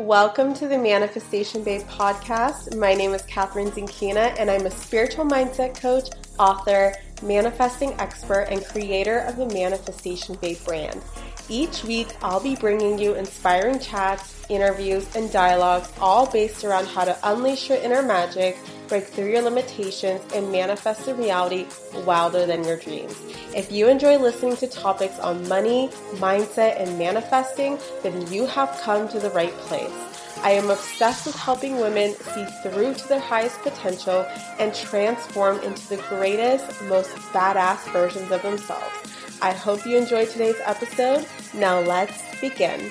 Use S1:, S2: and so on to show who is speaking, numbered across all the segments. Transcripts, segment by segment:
S1: Welcome to the Manifestation Babe podcast. My name is Kathrin Zenkina, and I'm a spiritual mindset coach, author, manifesting expert, and creator of the Manifestation Babe brand. Each week, I'll be bringing you inspiring chats, interviews, and dialogues, all based around how to unleash your inner magic, break through your limitations, and manifest a reality wilder than your dreams. If you enjoy listening to topics on money, mindset, and manifesting, then you have come to the right place. I am obsessed with helping women see through to their highest potential and transform into the greatest, most badass versions of themselves. I hope you enjoyed today's episode. Now let's begin.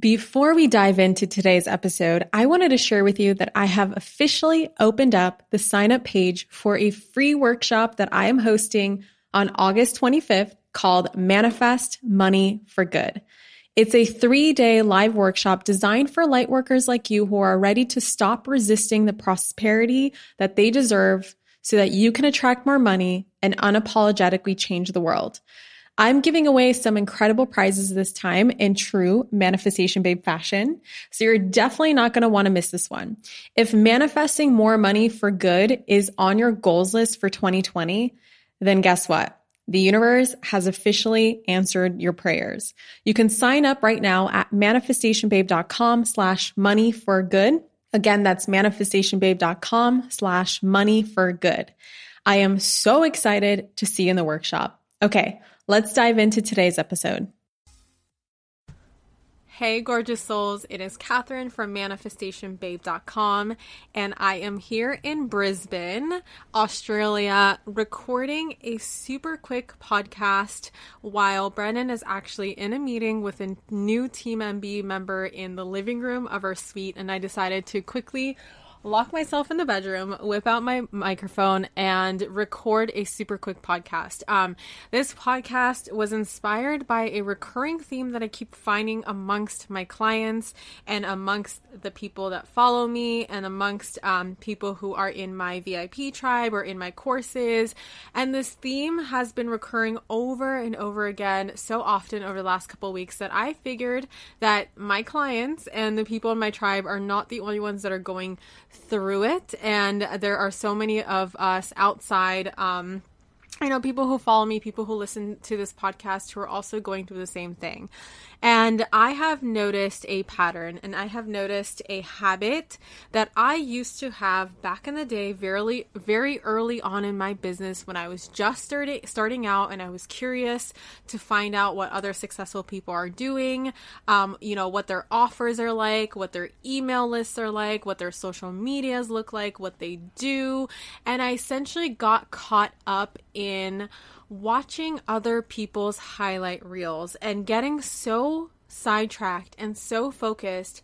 S1: Before we dive into today's episode, I wanted to share with you that I have officially opened up the sign up page for a free workshop that I am hosting on August 25th called Manifest Money for Good. It's a three day live workshop designed for lightworkers like you who are ready to stop resisting the prosperity that they deserve so that you can attract more money and unapologetically change the world. I'm giving away some incredible prizes this time in true Manifestation Babe fashion. So you're definitely not going to want to miss this one. If manifesting more money for good is on your goals list for 2020, then guess what? The universe has officially answered your prayers. You can sign up right now at manifestationbabe.com slash money for good. Again, that's manifestationbabe.com slash money for good. I am so excited to see you in the workshop. Okay, Let's dive into today's episode. Hey, gorgeous souls. It is Kathrin from manifestationbabe.com, and I am here in Brisbane, Australia, recording a super quick podcast while Brennan is actually in a meeting with a new Team MB member in the living room of our suite, and I decided to quickly lock myself in the bedroom, whip out my microphone, and record a super quick podcast. Um, this podcast was inspired by a recurring theme that I keep finding amongst my clients and amongst the people that follow me and amongst um, people who are in my VIP tribe or in my courses. And this theme has been recurring over and over again so often over the last couple weeks that I figured that my clients and the people in my tribe are not the only ones that are going through it. And there are so many of us outside. Um, I know people who follow me, people who listen to this podcast who are also going through the same thing. And I have noticed a pattern and I have noticed a habit that I used to have back in the day, very, very early on in my business when I was just starting, out and I was curious to find out what other successful people are doing, um, you know, what their offers are like, what their email lists are like, what their social medias look like, what they do. And I essentially got caught up in watching other people's highlight reels and getting so sidetracked and so focused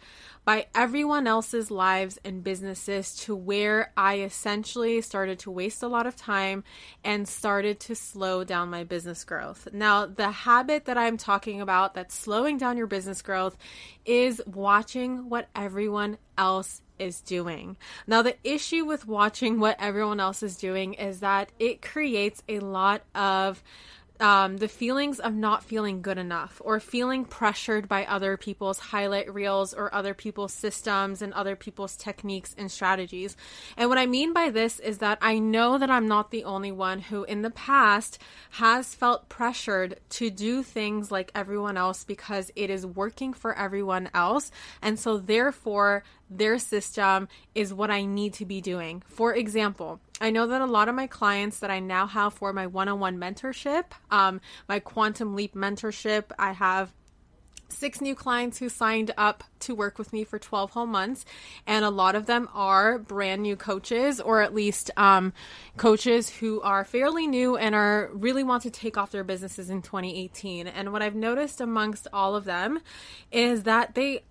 S1: by everyone else's lives and businesses to where I essentially started to waste a lot of time and started to slow down my business growth. Now, the habit that I'm talking about that's slowing down your business growth is watching what everyone else is doing. Now, the issue with watching what everyone else is doing is that it creates a lot of um, the feelings of not feeling good enough or feeling pressured by other people's highlight reels or other people's systems and other people's techniques and strategies. And what I mean by this is that I know that I'm not the only one who in the past has felt pressured to do things like everyone else because it is working for everyone else. And so therefore, their system is what I need to be doing. For example, I know that a lot of my clients that I now have for my one on one mentorship, um, my Quantum Leap mentorship, I have six new clients who signed up to work with me for 12 whole months and a lot of them are brand new coaches or at least um, coaches who are fairly new and are really want to take off their businesses in 2018 and what i've noticed amongst all of them is that they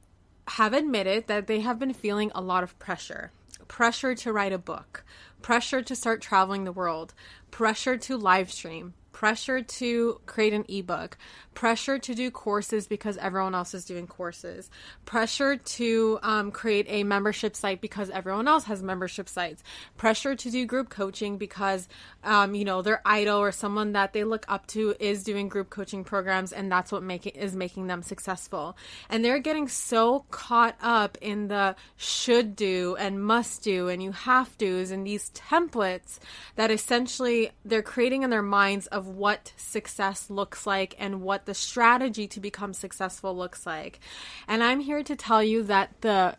S1: have admitted that they have been feeling a lot of pressure pressure to write a book, pressure to start traveling the world, pressure to live stream, pressure to create an ebook, pressure to do courses because everyone else is doing courses, pressure to um, create a membership site because everyone else has membership sites, pressure to do group coaching because, um, you know, their idol or someone that they look up to is doing group coaching programs and that's what make it, is making them successful. And they're getting so caught up in the should do and must do and you have to's and these templates that essentially they're creating in their minds of what success looks like and what the strategy to become successful looks like. And I'm here to tell you that the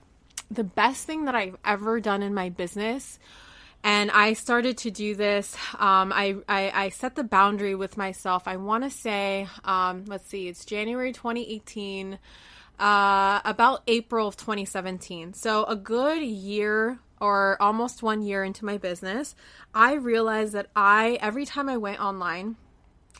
S1: the best thing that I've ever done in my business and I started to do this. Um, I, I, I, set the boundary with myself. I want to say, um, let's see, it's January 2018, uh, about April of 2017. So a good year or almost one year into my business, I realized that I, every time I went online,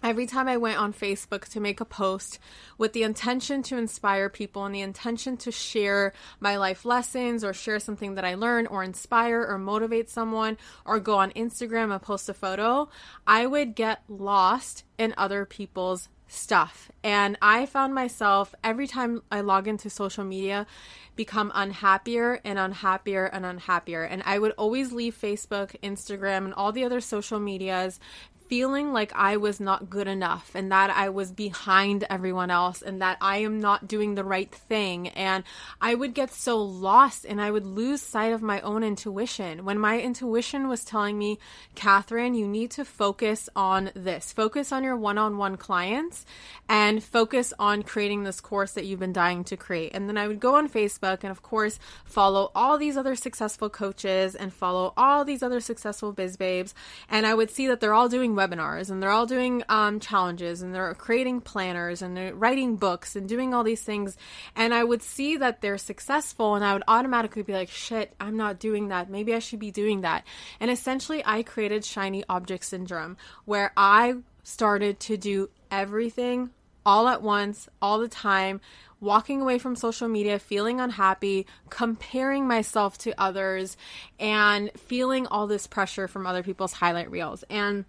S1: every time I went on Facebook to make a post with the intention to inspire people and the intention to share my life lessons or share something that I learned or inspire or motivate someone or go on Instagram and post a photo, I would get lost in other people's stuff. And I found myself every time I log into social media become unhappier and unhappier and unhappier. And I would always leave Facebook, Instagram, and all the other social medias feeling like I was not good enough and that I was behind everyone else and that I am not doing the right thing. And I would get so lost and I would lose sight of my own intuition. When my intuition was telling me, Kathrin, you need to focus on this, focus on your one on one clients and focus on creating this course that you've been dying to create. And then I would go on Facebook and, of course, follow all these other successful coaches and follow all these other successful biz babes. And I would see that they're all doing webinars and they're all doing um, challenges and they're creating planners and they're writing books and doing all these things. And I would see that they're successful and I would automatically be like, shit, I'm not doing that. Maybe I should be doing that. And essentially, I created shiny object syndrome where I started to do everything all at once, all the time, walking away from social media, feeling unhappy, comparing myself to others, and feeling all this pressure from other people's highlight reels. And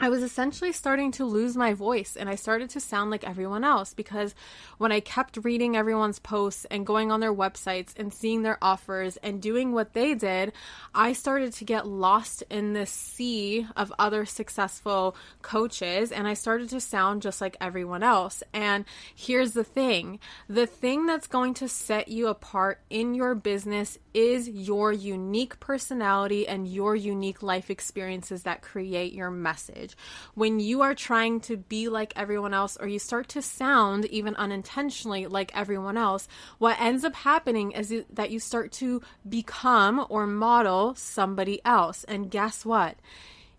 S1: I was essentially starting to lose my voice and I started to sound like everyone else because when I kept reading everyone's posts and going on their websites and seeing their offers and doing what they did, I started to get lost in this sea of other successful coaches and I started to sound just like everyone else. And here's the thing the thing that's going to set you apart in your business is your unique personality and your unique life experiences that create your message message. When you are trying to be like everyone else or you start to sound even unintentionally like everyone else, what ends up happening is that you start to become or model somebody else. And guess what?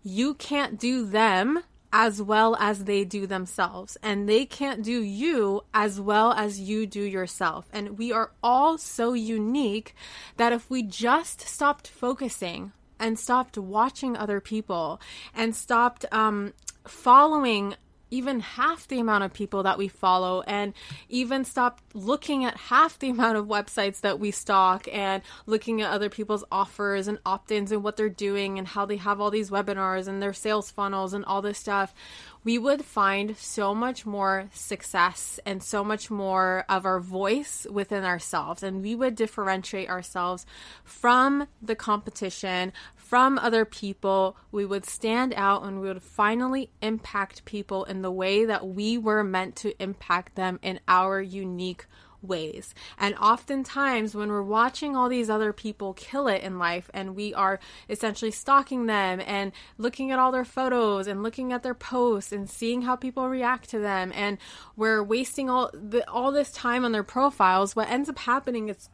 S1: You can't do them as well as they do themselves. And they can't do you as well as you do yourself. And we are all so unique that if we just stopped focusing and stopped watching other people and stopped um, following even half the amount of people that we follow and even stop looking at half the amount of websites that we stalk and looking at other people's offers and opt-ins and what they're doing and how they have all these webinars and their sales funnels and all this stuff we would find so much more success and so much more of our voice within ourselves. And we would differentiate ourselves from the competition, from other people. We would stand out and we would finally impact people in the way that we were meant to impact them in our unique ways. And oftentimes, when we're watching all these other people kill it in life and we are essentially stalking them and looking at all their photos and looking at their posts and seeing how people react to them, and we're wasting all, the, all this time on their profiles, what ends up happening is,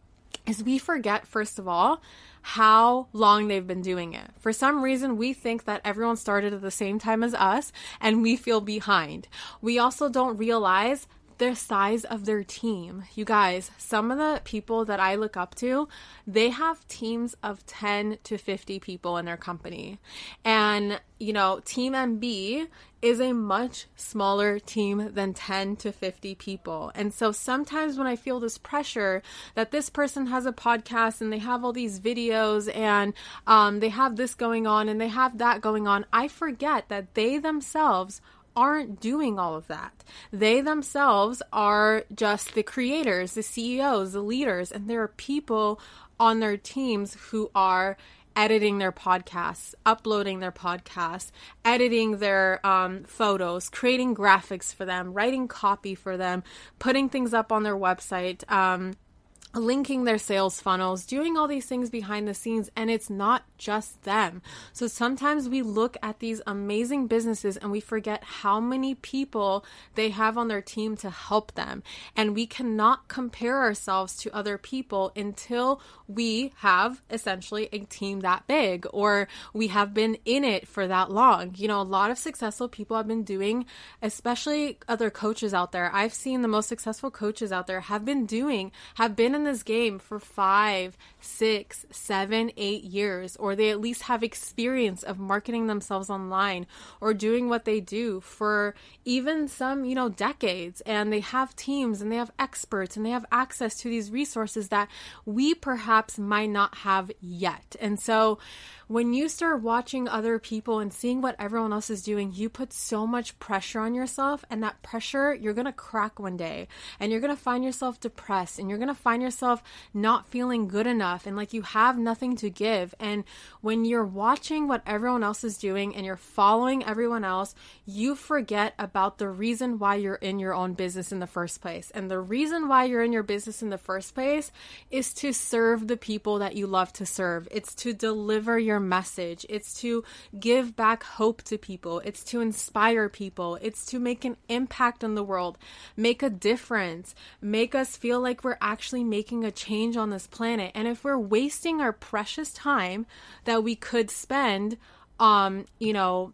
S1: is we forget, first of all, how long they've been doing it. For some reason, we think that everyone started at the same time as us and we feel behind. We also don't realize the size of their team. You guys, some of the people that I look up to, they have teams of 10 to 50 people in their company. And, you know, Team MB is a much smaller team than 10 to 50 people. And so sometimes when I feel this pressure that this person has a podcast and they have all these videos and um, they have this going on and they have that going on, I forget that they themselves aren't doing all of that. They themselves are just the creators, the CEOs, the leaders, and there are people on their teams who are editing their podcasts, uploading their podcasts, editing their um, photos, creating graphics for them, writing copy for them, putting things up on their website. Um, linking their sales funnels, doing all these things behind the scenes, and it's not just them. So sometimes we look at these amazing businesses and we forget how many people they have on their team to help them. And we cannot compare ourselves to other people until we have essentially a team that big or we have been in it for that long. You know, a lot of successful people have been doing, especially other coaches out there. I've seen the most successful coaches out there have been doing, have been in this game for five, six, seven, eight years, or they at least have experience of marketing themselves online or doing what they do for even some, you know, decades. And they have teams and they have experts and they have access to these resources that we perhaps might not have yet. And so, when you start watching other people and seeing what everyone else is doing, you put so much pressure on yourself, and that pressure, you're gonna crack one day, and you're gonna find yourself depressed, and you're gonna find yourself not feeling good enough, and like you have nothing to give. And when you're watching what everyone else is doing and you're following everyone else, you forget about the reason why you're in your own business in the first place. And the reason why you're in your business in the first place is to serve the people that you love to serve, it's to deliver your message. It's to give back hope to people. It's to inspire people. It's to make an impact on the world, make a difference, make us feel like we're actually making a change on this planet. And if we're wasting our precious time that we could spend, um, you know,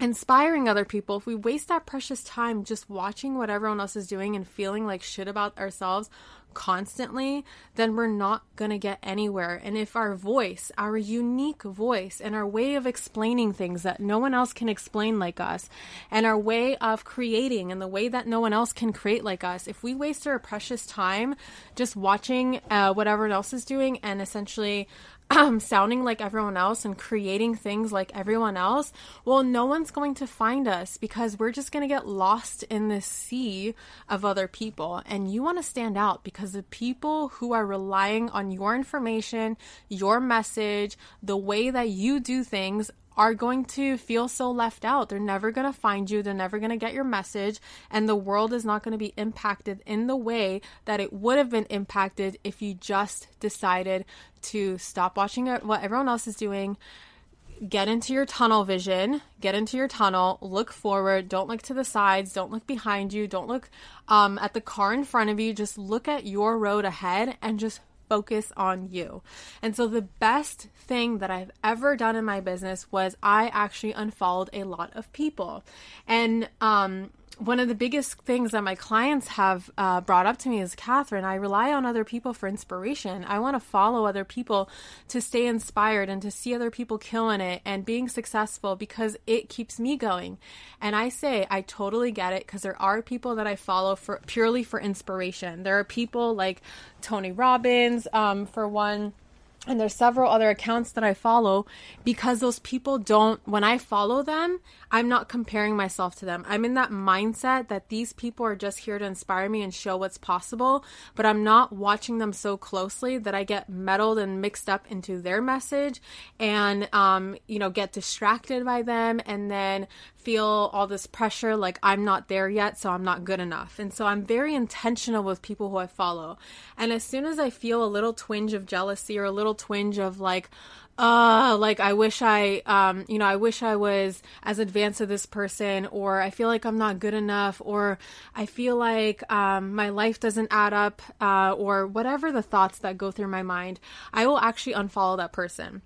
S1: inspiring other people, if we waste that precious time just watching what everyone else is doing and feeling like shit about ourselves, constantly, then we're not going to get anywhere. And if our voice, our unique voice, and our way of explaining things that no one else can explain like us, and our way of creating and the way that no one else can create like us, if we waste our precious time just watching uh, what everyone else is doing and essentially um, sounding like everyone else and creating things like everyone else, well, no one's going to find us because we're just going to get lost in this sea of other people. And you want to stand out because the people who are relying on your information, your message, the way that you do things are going to feel so left out. They're never going to find you. They're never going to get your message. And the world is not going to be impacted in the way that it would have been impacted if you just decided to stop watching what everyone else is doing. Get into your tunnel vision, get into your tunnel, look forward, don't look to the sides, don't look behind you, don't look um, at the car in front of you, just look at your road ahead and just focus on you. And so the best thing that I've ever done in my business was I actually unfollowed a lot of people. And um one of the biggest things that my clients have uh, brought up to me is Kathrin, I rely on other people for inspiration. I want to follow other people to stay inspired and to see other people killing it and being successful because it keeps me going. And I say, I totally get it because there are people that I follow for purely for inspiration. There are people like Tony Robbins, um, for one and there's several other accounts that I follow because those people don't when I follow them, I'm not comparing myself to them. I'm in that mindset that these people are just here to inspire me and show what's possible, but I'm not watching them so closely that I get meddled and mixed up into their message and um, you know, get distracted by them and then feel all this pressure like I'm not there yet, so I'm not good enough. And so I'm very intentional with people who I follow. And as soon as I feel a little twinge of jealousy or a little twinge of like, uh like i wish i um you know i wish i was as advanced as this person or i feel like i'm not good enough or i feel like um my life doesn't add up uh or whatever the thoughts that go through my mind i will actually unfollow that person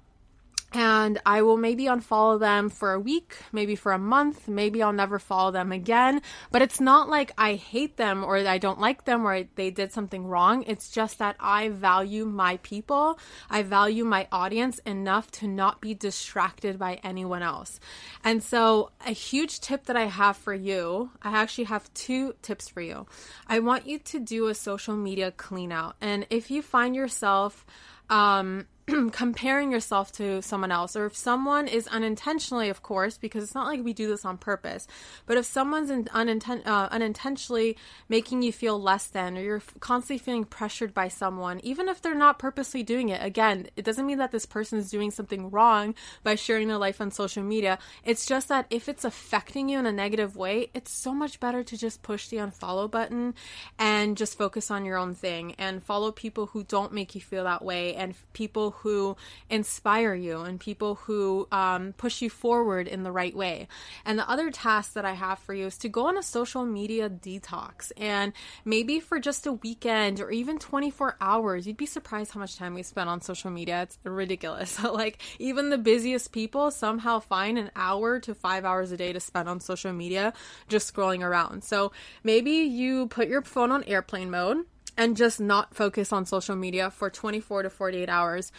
S1: and I will maybe unfollow them for a week, maybe for a month, maybe I'll never follow them again. But it's not like I hate them or I don't like them or they did something wrong. It's just that I value my people, I value my audience enough to not be distracted by anyone else. And so, a huge tip that I have for you, I actually have two tips for you. I want you to do a social media clean out. And if you find yourself, um, comparing yourself to someone else, or if someone is unintentionally, of course, because it's not like we do this on purpose, but if someone's uninten- uh, unintentionally making you feel less than, or you're constantly feeling pressured by someone, even if they're not purposely doing it, again, it doesn't mean that this person is doing something wrong by sharing their life on social media. It's just that if it's affecting you in a negative way, it's so much better to just push the unfollow button and just focus on your own thing and follow people who don't make you feel that way and people who inspire you and people who um, push you forward in the right way. And the other task that I have for you is to go on a social media detox and maybe for just a weekend or even 24 hours. You'd be surprised how much time we spend on social media. It's ridiculous. like, even the busiest people somehow find an hour to five hours a day to spend on social media just scrolling around. So maybe you put your phone on airplane mode and just not focus on social media for 24 to 48 hours,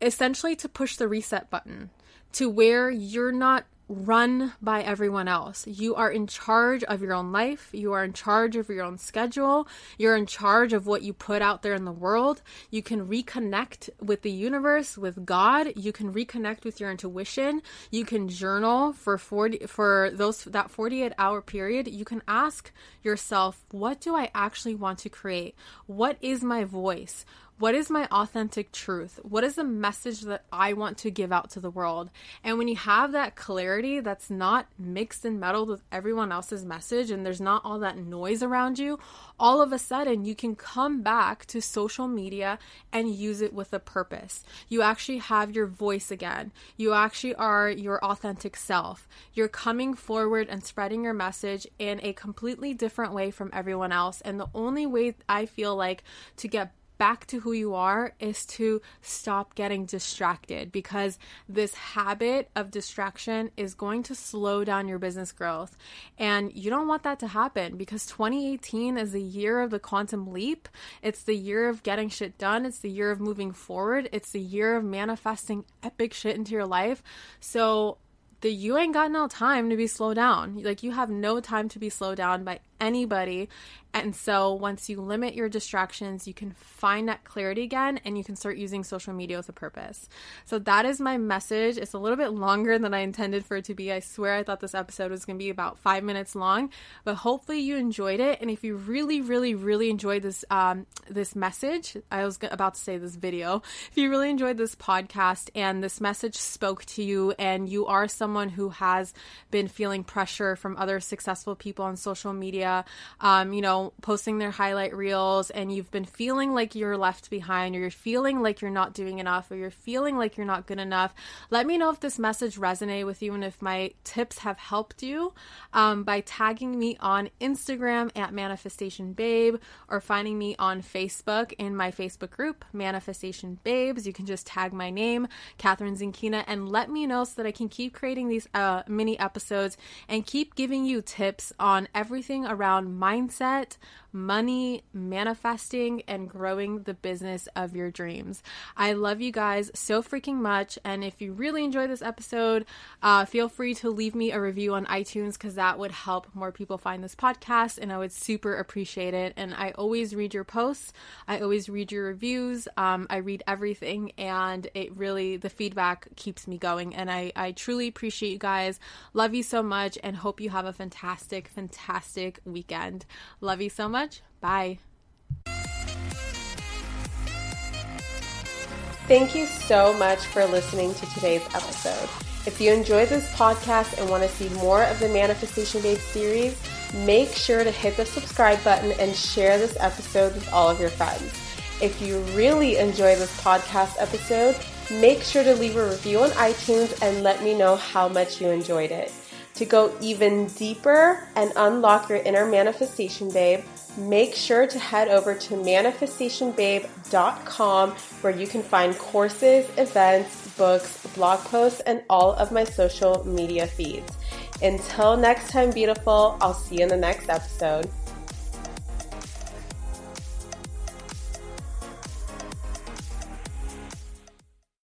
S1: essentially to push the reset button to where you're not run by everyone else. You are in charge of your own life. You are in charge of your own schedule. You're in charge of what you put out there in the world. You can reconnect with the universe, with God. You can reconnect with your intuition. You can journal for 40 for those that 48 hour period. You can ask yourself, what do I actually want to create? What is my voice? What is my authentic truth? What is the message that I want to give out to the world? And when you have that clarity that's not mixed and meddled with everyone else's message and there's not all that noise around you, all of a sudden you can come back to social media and use it with a purpose. You actually have your voice again. You actually are your authentic self. You're coming forward and spreading your message in a completely different way from everyone else. And the only way I feel like to get back to who you are is to stop getting distracted because this habit of distraction is going to slow down your business growth. And you don't want that to happen because 2018 is the year of the quantum leap. It's the year of getting shit done. It's the year of moving forward. It's the year of manifesting epic shit into your life. So, the you ain't got no time to be slowed down. Like you have no time to be slowed down by anybody. And so once you limit your distractions, you can find that clarity again and you can start using social media with a purpose. So that is my message. It's a little bit longer than I intended for it to be. I swear I thought this episode was going to be about five minutes long, but hopefully you enjoyed it. And if you really, really, really enjoyed this, um, this message, I was about to say this video. If you really enjoyed this podcast and this message spoke to you and you are someone who has been feeling pressure from other successful people on social media, um, you know, posting their highlight reels and you've been feeling like you're left behind or you're feeling like you're not doing enough or you're feeling like you're not good enough, let me know if this message resonated with you and if my tips have helped you um, by tagging me on Instagram at Manifestation Babe or finding me on Facebook in my Facebook group, Manifestation Babes. You can just tag my name, Kathrin Zenkina, and let me know so that I can keep creating these uh, mini episodes and keep giving you tips on everything around around mindset, money, manifesting, and growing the business of your dreams. I love you guys so freaking much. And if you really enjoyed this episode, uh, feel free to leave me a review on iTunes because that would help more people find this podcast. And I would super appreciate it. And I always read your posts, I always read your reviews. Um, I read everything, and it really, the feedback keeps me going. And I, I truly appreciate you guys. Love you so much and hope you have a fantastic, fantastic weekend. Love you so much. Bye.
S2: Thank you so much for listening to today's episode. If you enjoyed this podcast and want to see more of the Manifestation Babe series, make sure to hit the subscribe button and share this episode with all of your friends. If you really enjoy this podcast episode, make sure to leave a review on iTunes and let me know how much you enjoyed it. To go even deeper and unlock your inner manifestation babe, make sure to head over to manifestationbabe.com where you can find courses, events, books, blog posts, and all of my social media feeds. Until next time, beautiful, I'll see you in the next episode.